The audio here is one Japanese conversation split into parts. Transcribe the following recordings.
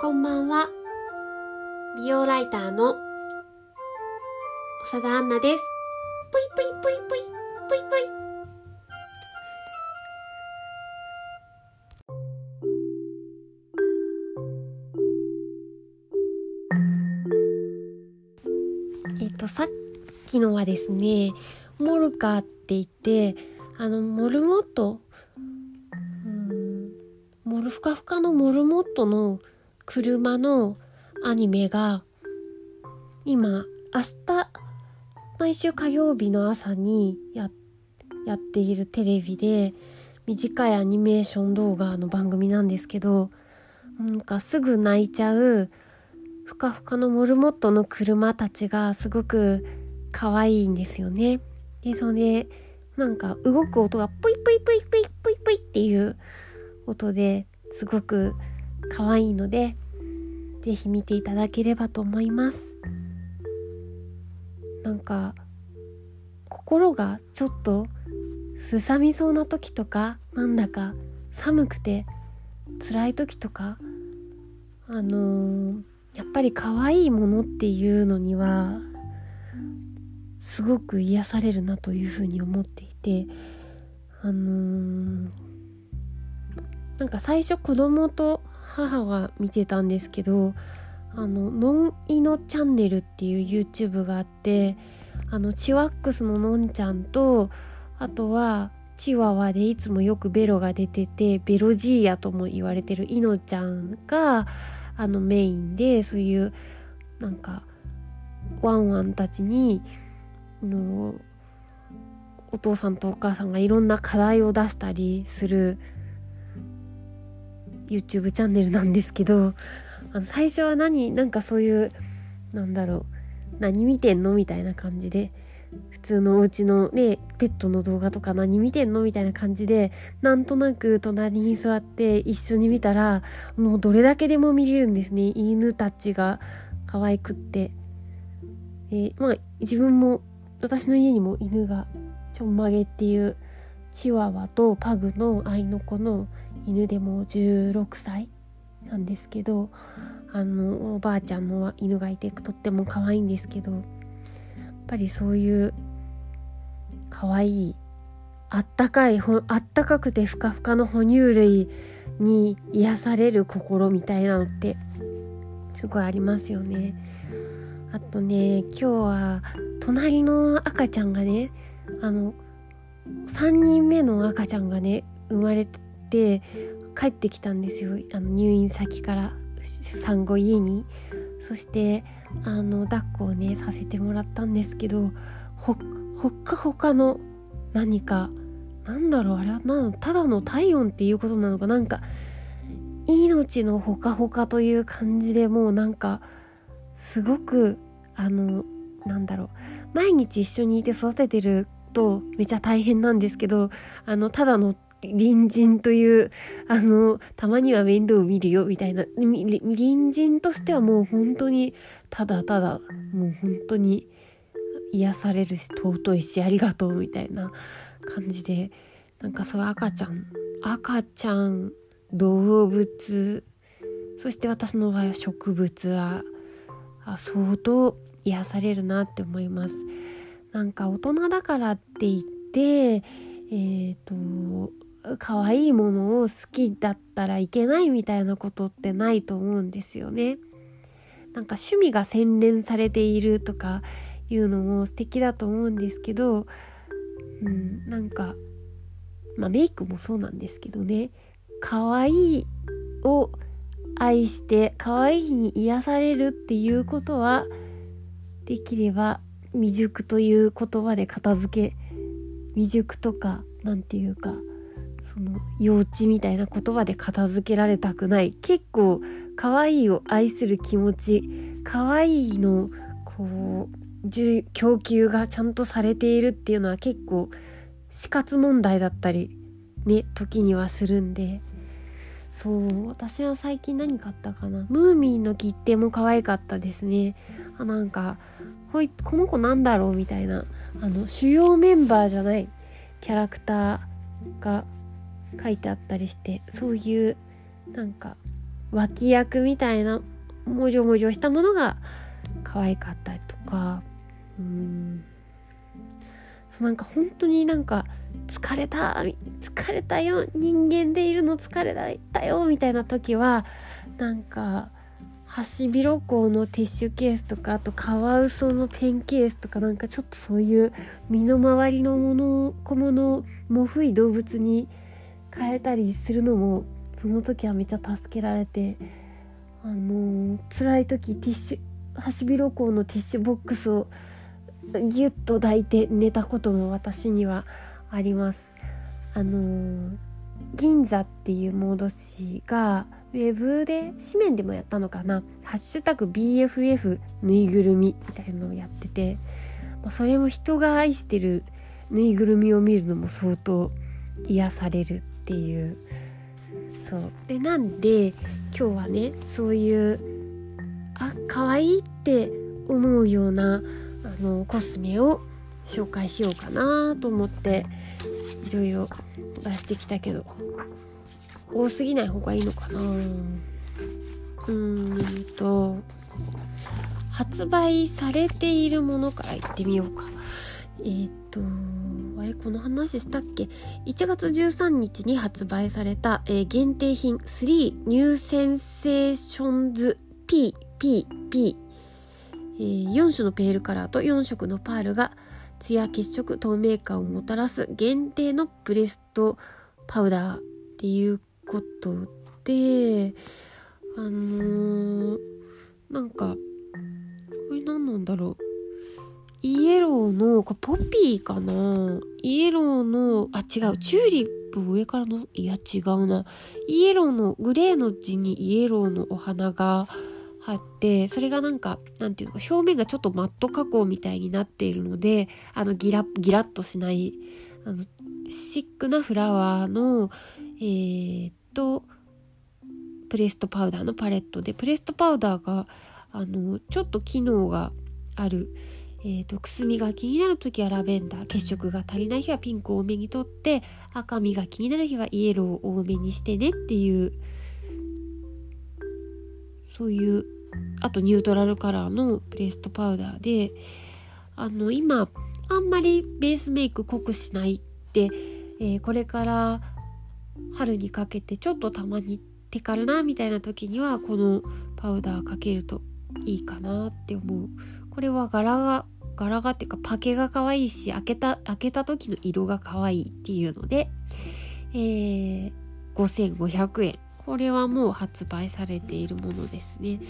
こんばんは。美容ライターの長田杏奈です。ぷいぷいぷいぷい、ぷいぷい。えっと、さっきのはですね、モルカーって言って、あの、モルモット、うん、モルふかふかのモルモットの車のアニメが、今、明日、毎週火曜日の朝にや、やっているテレビで、短いアニメーション動画の番組なんですけど、なんかすぐ泣いちゃう、ふかふかのモルモットの車たちがすごく可愛いんですよね。で、それで、なんか動く音がプイプイプイプイプイプイっていう音ですごく可愛いので、ぜひ見ていただければと思います。なんか、心がちょっとすさみそうな時とか、なんだか寒くて辛い時とか、あのーやっぱり可愛いものっていうのにはすごく癒されるなというふうに思っていてあのーなんか最初子供と母が見てたんですけどあのノンイノチャンネルっていう YouTube があってあのチワックスののんちゃんとあとはチワワでいつもよくベロが出ててベロジーヤとも言われてるイノちゃんがあのメインでそういうなんかワンワンたちにのお父さんとお母さんがいろんな課題を出したりする YouTube チャンネルなんですけどあの最初は何なんかそういうなんだろう何見てんのみたいな感じで普通のお家のねペットの動画とか何見てんのみたいな感じでなんとなく隣に座って一緒に見たらもうどれだけでも見れるんですね。犬たちが可愛くって、えーまあ自分も私の家にも犬がちょんまげっていうチワワとパグの愛の子の犬でも16歳なんですけどあのおばあちゃんの犬がいてとっても可愛いんですけどやっぱりそういう可愛いあったかいほあったかくてふかふかの哺乳類に癒される心みたいなのってすごいありますよね。あとね今日は隣の赤ちゃんがねあの3人目の赤ちゃんがね生まれて帰ってきたんですよ。あの入院先から産後家に。そしてあの抱っこをねさせてもらったんですけどほほっかほかの何かなんだろうあれはなただの体温っていうことなのかなんか命のほかほかという感じでもうなんかすごくあのなんだろう毎日一緒にいて育ててるとめちゃ大変なんですけどあのただの隣人というあのたまには面倒を見るよみたいな隣人としてはもう本当にただただもう本当に癒されるし尊いしありがとうみたいな感じでなんかそういう赤ちゃん赤ちゃん動物そして私の場合は植物は相当癒されるなって思います。なんか大人だからって言ってえっ、と可愛いものを好きだったらいけないみたいなことってないと思うんですよね。なんか趣味が洗練されているとかいうのも素敵だと思うんですけど、うん、なんか、まあメイクもそうなんですけどね、可愛いを愛して可愛いに癒されるっていうことはできれば未熟という言葉で片付け未熟とかなんていうかその幼稚みたいな言葉で片付けられたくない。結構可愛いを愛する気持ち可愛いのこう供給がちゃんとされているっていうのは結構死活問題だったりね時にはするんで。そう私は最近何買ったかな。ムーミンの切手も可愛かったですね。あなんかこいこの子なんだろうみたいなあの主要メンバーじゃないキャラクターが書いてあったりしてそういうなんか脇役みたいなもじょもじょしたものが可愛かったりとかうん。そうなんか本当になんか疲れた疲れたよ人間でいるの疲れたよみたいな時はなんかハシビロコウのティッシュケースとかあとカワウソのペンケースとかなんかちょっとそういう身の回りのもの小物もふい動物に変えたりするのもその時はめっちゃ助けられてあのー、辛い時ティッシュハシビロコウのティッシュボックスをギュッと抱いて寝たことも私にはあります。あのー、銀座っていうモード誌がウェブで紙面でもやったのかな「ハッシュタグ #BFF ぬいぐるみ」みたいなのをやってて、まあ、それも人が愛してるぬいぐるみを見るのも相当癒されるっていう。そう。でなんで今日はねそういうあ可愛いって思うようなあのコスメを紹介しようかなと思っていろいろ出してきたけど。多すぎない方がいいのかな。うんと発売されているものからいってみようか。えっ、ー、とあれこの話したっけ？1月13日に発売された、えー、限定品3ニューセンセーションズ PPP、えー、4種のペールカラーと4色のパールが艶血色透明感をもたらす限定のプレストパウダーっていうことであのー、なんかこれ何なんだろう。イエローのこれポピーかな。イエローのあ違う。チューリップ上からのいや違うな。イエローのグレーの字にイエローのお花があってそれがなんかなんていうのか表面がちょっとマット加工みたいになっているのであのギラギラッとしないあのシックなフラワーのえー、っとプレストパウダーのパレットでプレストパウダーがあのちょっと機能がある、えーと、くすみが気になる時はラベンダー血色が足りない日はピンクを多めにとって赤みが気になる日はイエローを多めにしてねっていうそういうあとニュートラルカラーのプレストパウダーであの今あんまりベースメイク濃くしないって、えー、これから春にかけてちょっとたまに手軽なみたいな時にはこのパウダーかけるといいかなって思う。これは柄が柄がっていうかパケが可愛いし開けた開けた時の色が可愛いっていうので、えー、5500円。これはもう発売されているものですね。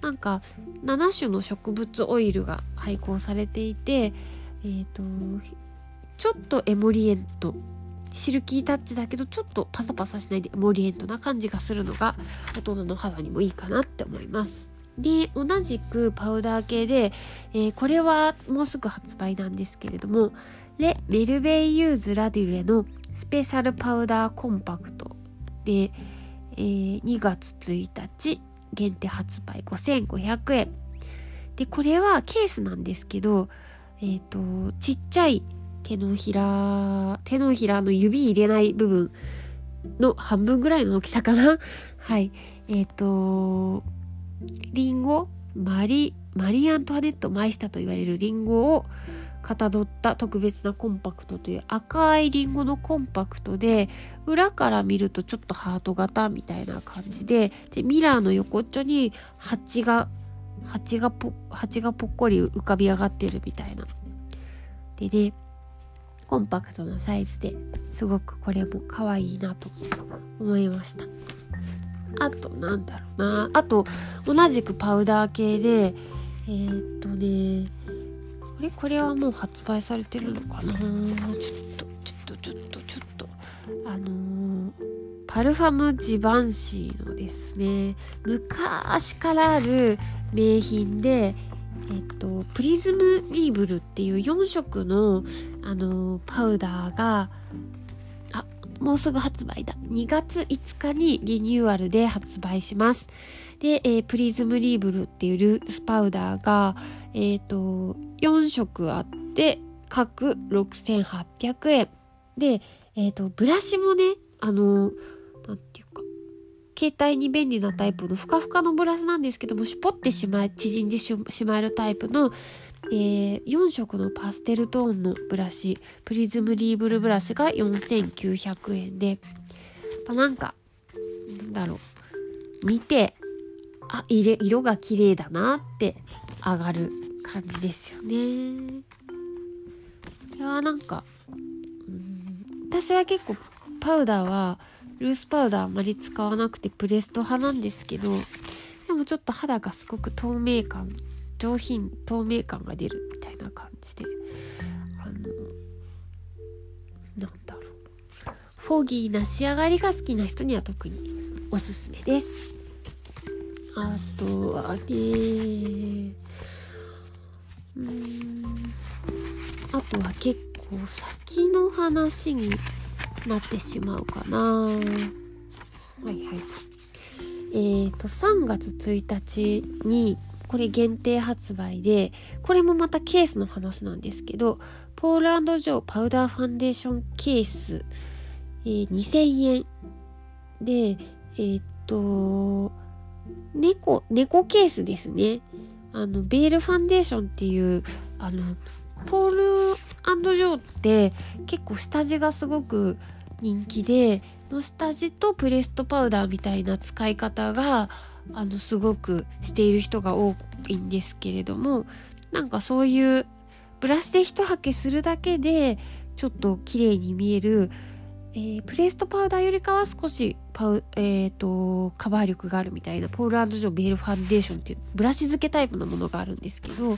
なんか7種の植物オイルが配合されていてえっ、ー、とちょっとエモリエントシルキータッチだけどちょっとパサパサしないでモリエントな感じがするのが大人の肌にもいいかなって思います。で同じくパウダー系で、えー、これはもうすぐ発売なんですけれどもレ・メルベイユーズ・ラデュレのスペシャルパウダーコンパクトで、えー、2月1日限定発売5500円でこれはケースなんですけどえっ、ー、とちっちゃい手のひら、手のひらの指入れない部分の半分ぐらいの大きさかな。はい。えっ、ー、と、リンゴ、マリ、マリアントワネットマイスタと言われるリンゴをかたどった特別なコンパクトという赤いリンゴのコンパクトで裏から見るとちょっとハート型みたいな感じででミラーの横っちょに蜂が蜂がぽ蜂がぽっこり浮かび上がってるみたいな。でねコンパクトなサイズですごくこれも可愛いなと思いました。あとなんだろうな。あと同じくパウダー系でえー、っとねこれこれはもう発売されてるのかな。ちょっとちょっとちょっとちょっと。あのー、パルファムジバンシーのですね昔からある名品でえっと、プリズムリーブルっていう4色の、あのパウダーが、あ、もうすぐ発売だ。2月5日にリニューアルで発売します。で、えー、プリズムリーブルっていうルースパウダーが、えっ、と、4色あって、各6800円。で、えっ、と、ブラシもね、あの、なんていう、携帯に便利なタイプのふかふかのブラシなんですけども、しぽってしまえ、縮んでしまえるタイプの、えー、4色のパステルトーンのブラシ、プリズムリーブルブラシが4900円で、ま、なんか、なんだろう、見て、あ、色色が綺麗だなって上がる感じですよね。いやなんか、うん、私は結構パウダーはルースパウダーあまり使わなくてプレスト派なんですけどでもちょっと肌がすごく透明感上品透明感が出るみたいな感じであのなんだろう。フォギーな仕上がりが好きな人には特におすすめです。あとはねうんあとは結構先の話になってしまうかな。はいはい。えーと3月1日にこれ限定発売でこれもまたケースの話なんですけどポールジョーパウダーファンデーションケース、えー、2000円でえー、っと猫猫ケースですね。あのベールファンデーションっていうあのポールジョーって結構下地がすごく人気での下地とプレストパウダーみたいな使い方があのすごくしている人が多いんですけれどもなんかそういうブラシで一はけするだけでちょっと綺麗に見える、えー、プレストパウダーよりかは少しパウ、えーと、カバー力があるみたいなポールジョーベールファンデーションっていうブラシ付けタイプのものがあるんですけど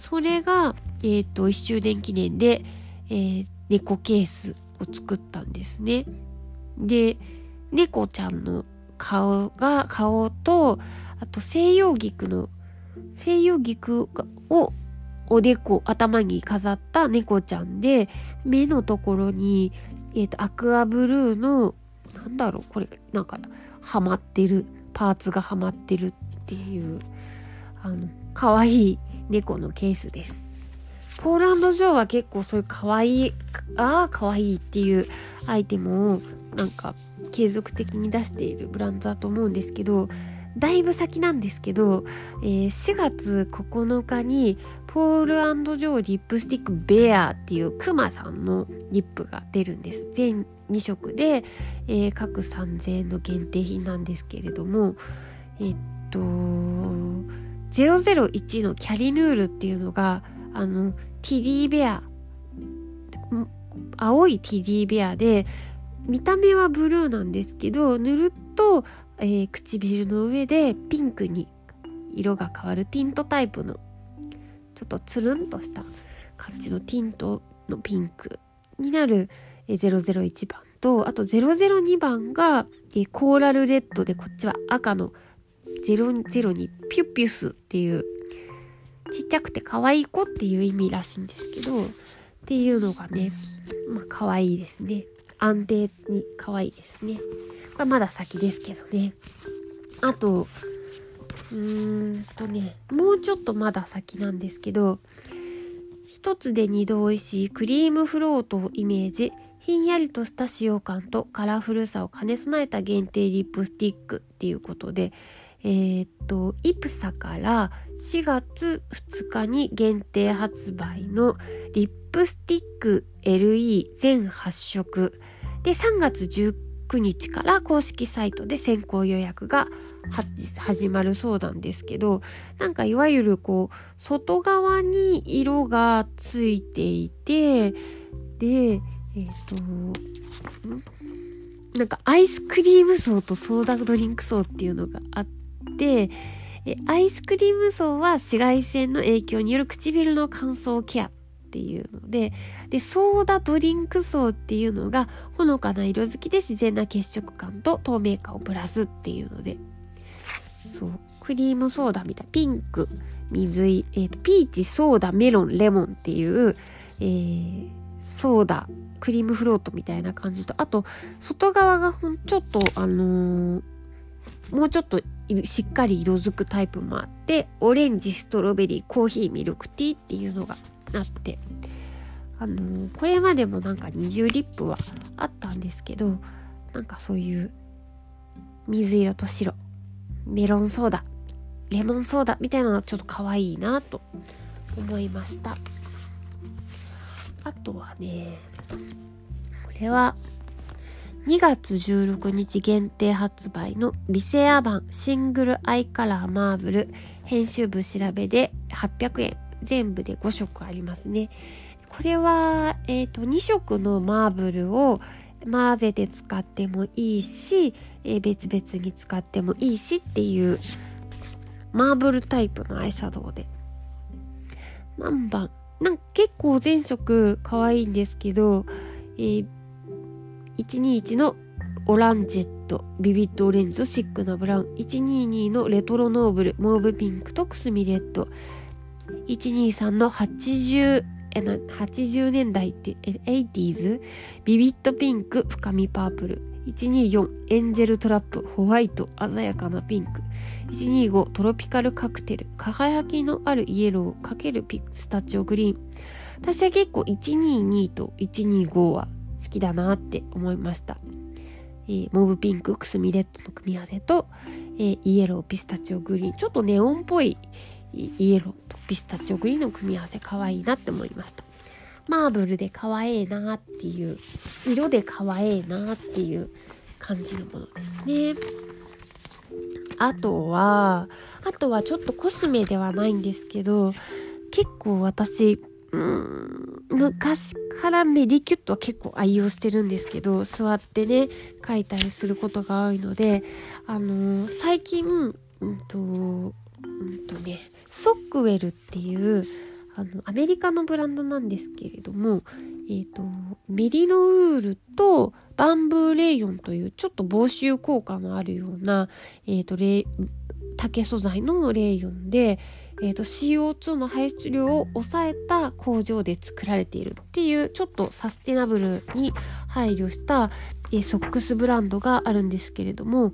それが、えーと、1周年記念で、えー、猫ケースを作ったんですね。で猫ちゃんの顔が顔とあと西洋菊の西洋菊をおでこ頭に飾った猫ちゃんで目のところに、えーと、アクアブルーのなんだろうこれなんかはまってるパーツがはまってるっていうあの可愛い猫のケースです。ポーランドジョーは結構そういう可愛いああ可愛いっていうアイテムをなんか継続的に出しているブランドだと思うんですけどだいぶ先なんですけど、えー、4月9日にポールジョーリップスティックベアっていうクマさんのリップが出るんです全2色で、えー、各3000円の限定品なんですけれどもえっと001のキャリヌールっていうのがあのティディベア青いティディベアで見た目はブルーなんですけど塗ると、えー、唇の上でピンクに色が変わるティントタイプのちょっとつるんとした感じのティントのピンクになる、えー、001番とあと002番が、えー、コーラルレッドでこっちは赤の002ピュピュスっていうちっちゃくて可愛い子っていう意味らしいんですけどっていうのがねまあ可愛いですね。安定に可愛いですね。これまだ先ですけどね。あとうーんとねもうちょっとまだ先なんですけど一つで二度美味しいクリームフロートをイメージ。ひんやりとした使用感とカラフルさを兼ね備えた限定リップスティックっていうことでえー、っと、イプサから4月2日に限定発売のリップスティック LE 全8色。で3月19日から公式サイトで先行予約が始まるそうなんですけどなんかいわゆるこう外側に色がついていてでえっ、となんかアイスクリーム層とソーダドリンク層っていうのがあってててアイスクリーム層は紫外線の影響による唇の乾燥ケアっていうのででソーダドリンク層っていうのがほのかな色づきで自然な血色感と透明感をプラスっていうので。そうクリームソーダみたいピンク水、えーと、ピーチソーダメロンレモンっていう、えー、ソーダクリームフロートみたいな感じとあと外側がほんちょっとあのー、もうちょっとしっかり色づくタイプもあってオレンジストロベリーコーヒーミルクティーっていうのがあってあのー、これまでもなんか20リップはあったんですけどなんかそういう水色と白メロンソーダレモンソーダみたいなのはちょっと可愛いなと思いました。あとはねこれは2月16日限定発売のビセア版シングルアイカラーマーブル編集部調べで800円。全部で5色ありますね。これは、えっ、ー、と2色のマーブルを混ぜて使ってもいいし、えー、別々に使ってもいいしっていうマーブルタイプのアイシャドウで。何番？なんか結構全色可愛いんですけど、えー、121のオランジェット、ビビッドオレンジとシックなブラウン、122のレトロノーブル、モーブピンクとくすみレッド、123の80、えな80年代って、80s? ビビッドピンク、深みパープル、124エンジェルトラップホワイト鮮やかなピンク125トロピカルカクテル輝きのあるイエロー×ピスタチオグリーン私は結構122と125は好きだなって思いました、えー、モーブピンクくすみレッドの組み合わせと、えー、イエローピスタチオグリーン。ちょっとネオンっぽいイエローとピスタチオグリーンの組み合わせ可愛いなって思いました。マーブルで可愛いなっていう色で可愛いなっていう感じのものですね。あとはあとはちょっとコスメではないんですけど結構私うん。昔からメディキュットは結構愛用してるんですけど座ってね描いたりすることが多いのであのー、最近うんとうんとねソックウェルっていうあのアメリカのブランドなんですけれども、えーと、メリノウールとバンブーレイヨンというちょっと防臭効果のあるような、えーと、レ竹素材のレイヨンで、えーと、CO2 の排出量を抑えた工場で作られているっていうちょっとサステナブルに配慮した、えー、ソックスブランドがあるんですけれども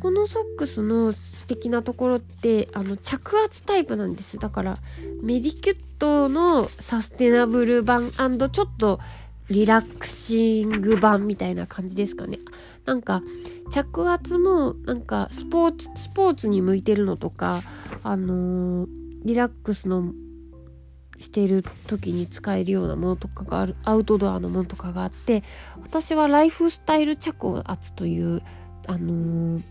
このソックスの素敵なところってあの着圧タイプなんです。だからメディキュットのサステナブル版ちょっとリラクシング版みたいな感じですかね。なんか着圧もなんかスポーツスポーツに向いてるのとかあのー、リラックスのしてる時に使えるようなものとかがあるアウトドアのものとかがあって私はライフスタイル着圧というあのー、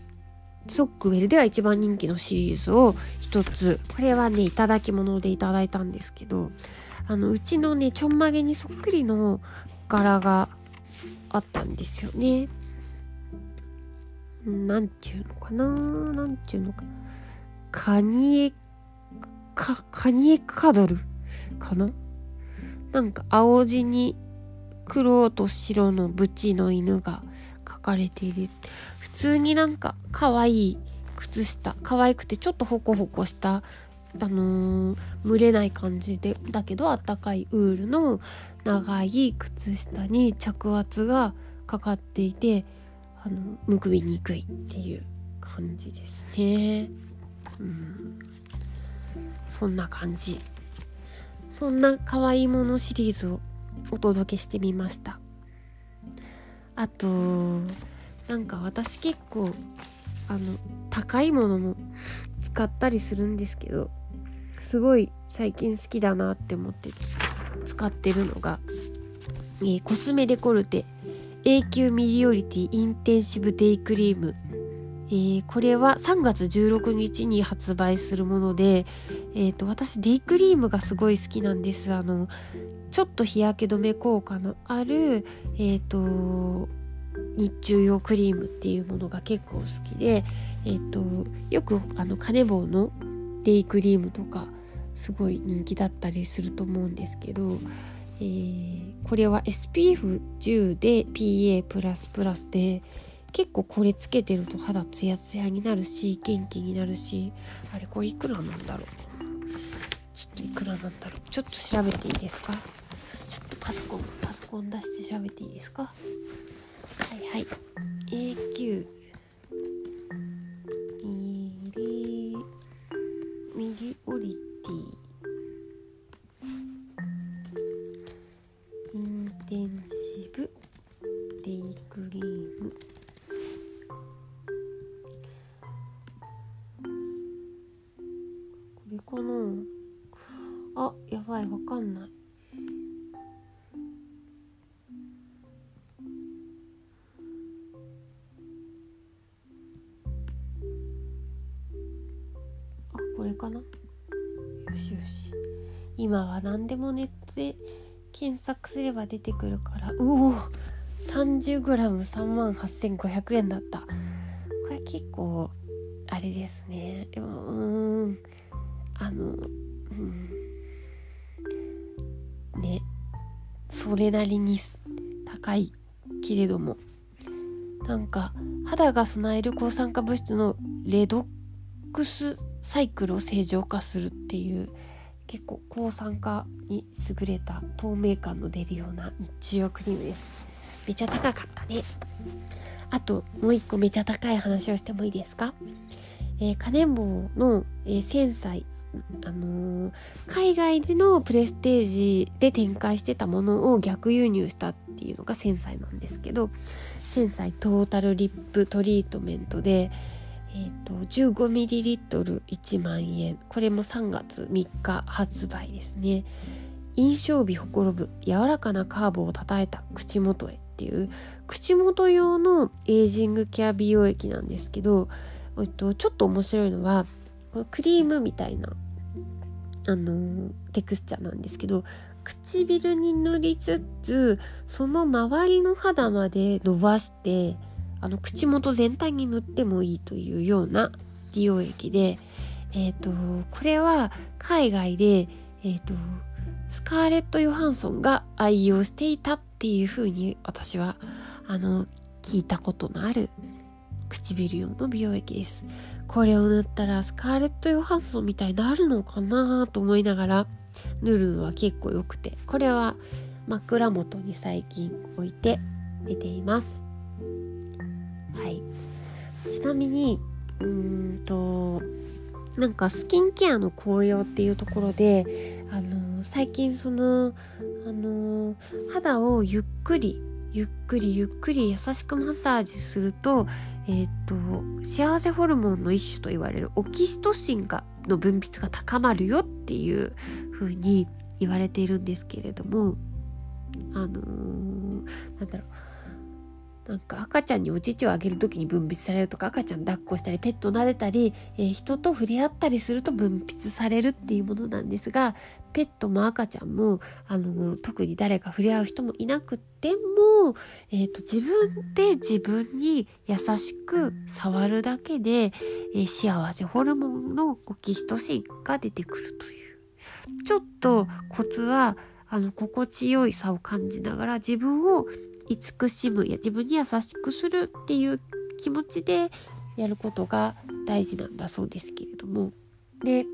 ソックウェルでは一番人気のシリーズを一つこれはねいただき物でいただいたんですけどあのうちのねちょんまげにそっくりの柄があったんですよね。なんちゅうのかな？なんちゅうのか？カニエかカニエカドル？かな？なんか青地に黒と白のブチの犬が書かれている。普通になんか可愛い靴下可愛くてちょっとホコホコしたあのー、蒸れない感じでだけどあったかいウールの長い靴下に着圧がかかっていてあのむくびにくいっていう感じですね。うん、そんな感じそんな可愛いものシリーズをお届けしてみました。あとなんか私結構あの高いものも使ったりするんですけどすごい最近好きだなって思って使ってるのが、えー、コスメデコルテ永久ミリオリティインテンシブデイクリーム。えー、これは3月16日に発売するもので、えーと、私デイクリームがすごい好きなんです。あのちょっと日焼け止め効果のある、えーと、日中用クリームっていうものが結構好きで、えーと、よくあのカネボウのデイクリームとかすごい人気だったりすると思うんですけど、えー、これは SPF10 で PA++ で結構これつけてると肌ツヤツヤになるし元気になるしあれこれいくらなんだろう。ちょっといくらなんだろう。ちょっと調べていいですか？ちょっとパソコンパソコン出して調べていいですか？はいはい。AQ 右。右オリティ今は何でもネットで検索すれば出てくるから。うお 30g3 万8500円だった。これ結構あれですね。でもうん。あのうん。ね。それなりに高いけれども。なんか肌が備える抗酸化物質のレドックスサイクルを正常化するっていう結構抗酸化に優れた透明感の出るような日中用クリームです。めちゃ高かったね。あともう一個めちゃ高い話をしてもいいですか、えー、カネンボウの、えー、繊細あのー、海外でのプレステージで展開してたものを逆輸入したっていうのが繊細なんですけど繊細トータルリップトリートメントで、えーと、15ml1 万円これも3月3日発売ですね。印象美ほころぶ柔らかなカーブをたたえた口元へっていう口元用のエイジングケア美容液なんですけど、えっと、ちょっと面白いのはこのクリームみたいなあのテクスチャーなんですけど唇に塗りつつその周りの肌まで伸ばしてあの口元全体に塗ってもいいというような美容液で、えーと、これは海外で、えーと、スカーレット・ヨハンソンが愛用していたっていう風に私はあの聞いたことのある唇用の美容液です。これを塗ったらスカーレット・ヨハンソンみたいになるのかなと思いながら塗るのは結構良くてこれは枕元に最近置いて寝ていますちなみにうーんとなんかスキンケアの紅葉っていうところであの最近そのあの肌をゆっくりゆっくりゆっくり優しくマッサージするとえっ、ー、と幸せホルモンの一種と言われるオキシトシンがの分泌が高まるよっていう風に言われているんですけれどもあのー、なんだろう。なんか赤ちゃんにお乳をあげる時に分泌されるとか赤ちゃん抱っこしたりペット撫でたり、えー、人と触れ合ったりすると分泌されるっていうものなんですがペットも赤ちゃんもあの特に誰か触れ合う人もいなくても、えーと、自分で自分に優しく触るだけで、えー、幸せホルモンのオキシトシンが出てくるという。ちょっとコツはあの心地よいさを感じながら自分を慈しむや自分に優しくするっていう気持ちでやることが大事なんだそうですけれどもで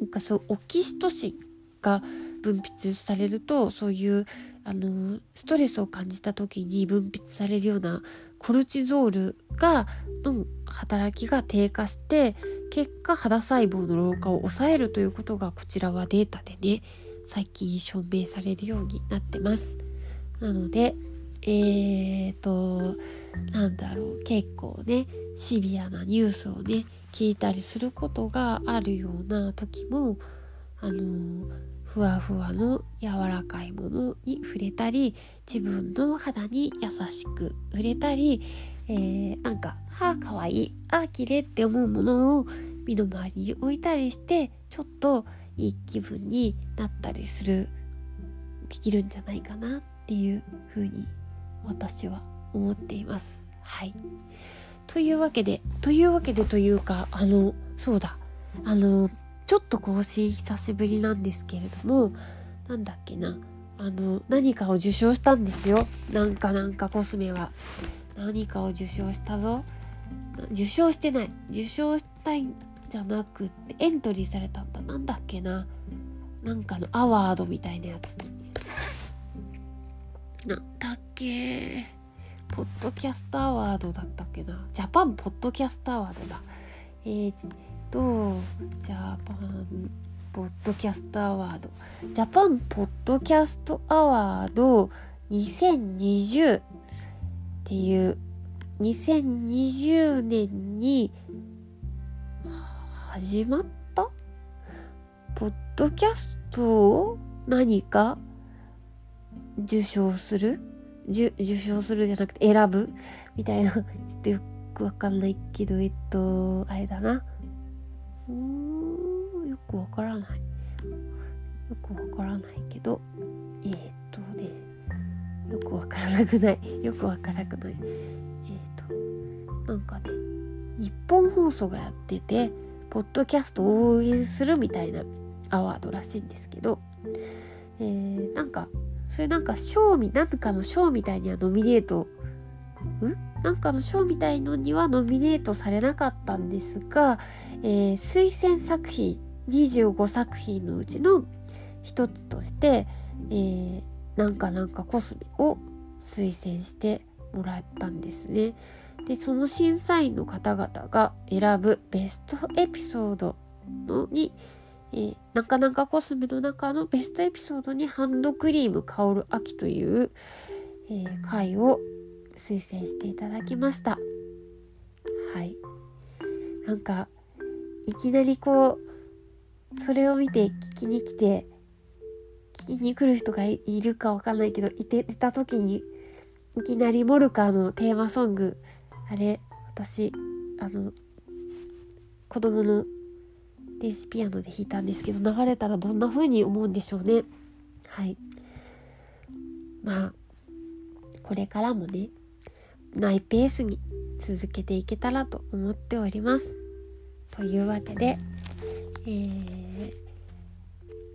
なんかそうオキシトシンが分泌されるとそういうあのストレスを感じた時に分泌されるようなコルチゾールがの働きが低下して結果肌細胞の老化を抑えるということがこちらはデータでね最近証明されるようになってます。なので、えーと、なんだろう、結構ね、シビアなニュースをね、聞いたりすることがあるような時も、あのふわふわの柔らかいものに触れたり自分の肌に優しく触れたり、えー、なんか「はあかわいいああ綺麗って思うものを身の回りに置いたりしてちょっといい気分になったりするできるんじゃないかなってっていうふうに私は思っています。はい。というわけでというわけでというかあのそうだ。あのちょっと更新久しぶりなんですけれどもなんだっけな。あの何かを受賞したんですよ。なんかなんかコスメは。何かを受賞したぞ。受賞してない。受賞したいんじゃなくってエントリーされたんだ。なんだっけな。なんかのアワードみたいなやつ。なんだっけ？ポッドキャストアワードだったっけな？ジャパンポッドキャストアワードだ。えー、とジャパンポッドキャストアワード。ジャパンポッドキャストアワード2020っていう2020年に始まった？ポッドキャストを何か？受賞する？受賞するじゃなくて選ぶ？みたいな。ちょっとよくわかんないけどえっとあれだな。うーんよくわからない。よくわからないけどえー、っとねよくわからなくない。よくわからなくない。えー、っとなんかね日本放送がやっててポッドキャストを応援するみたいなアワードらしいんですけど、えー、なんかそれなんか賞みなんかの賞みたいにはノミネートん？なんかの賞みたいのにはノミネートされなかったんですが、えー、推薦作品25作品のうちの一つとして、えー、なんかなんかコスメを推薦してもらったんですね。でその審査員の方々が選ぶベストエピソードのに、え、なかなかコスメの中のベストエピソードにハンドクリーム香る秋という、えー、回を推薦していただきました。はい。なんかいきなりこうそれを見て聞きに来て聞きに来る人がいるかわかんないけどいてた時にいきなりモルカーのテーマソング。あれ私あの子供の電子ピアノで弾いたんですけど流れたらどんな風に思うんでしょうねはいまあこれからもねマイペースに続けていけたらと思っております。というわけで、えー、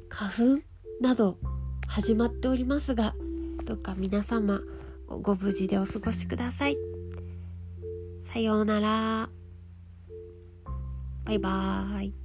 花粉など始まっておりますがどうか皆様ご無事でお過ごしください。さようなら。バイバーイ。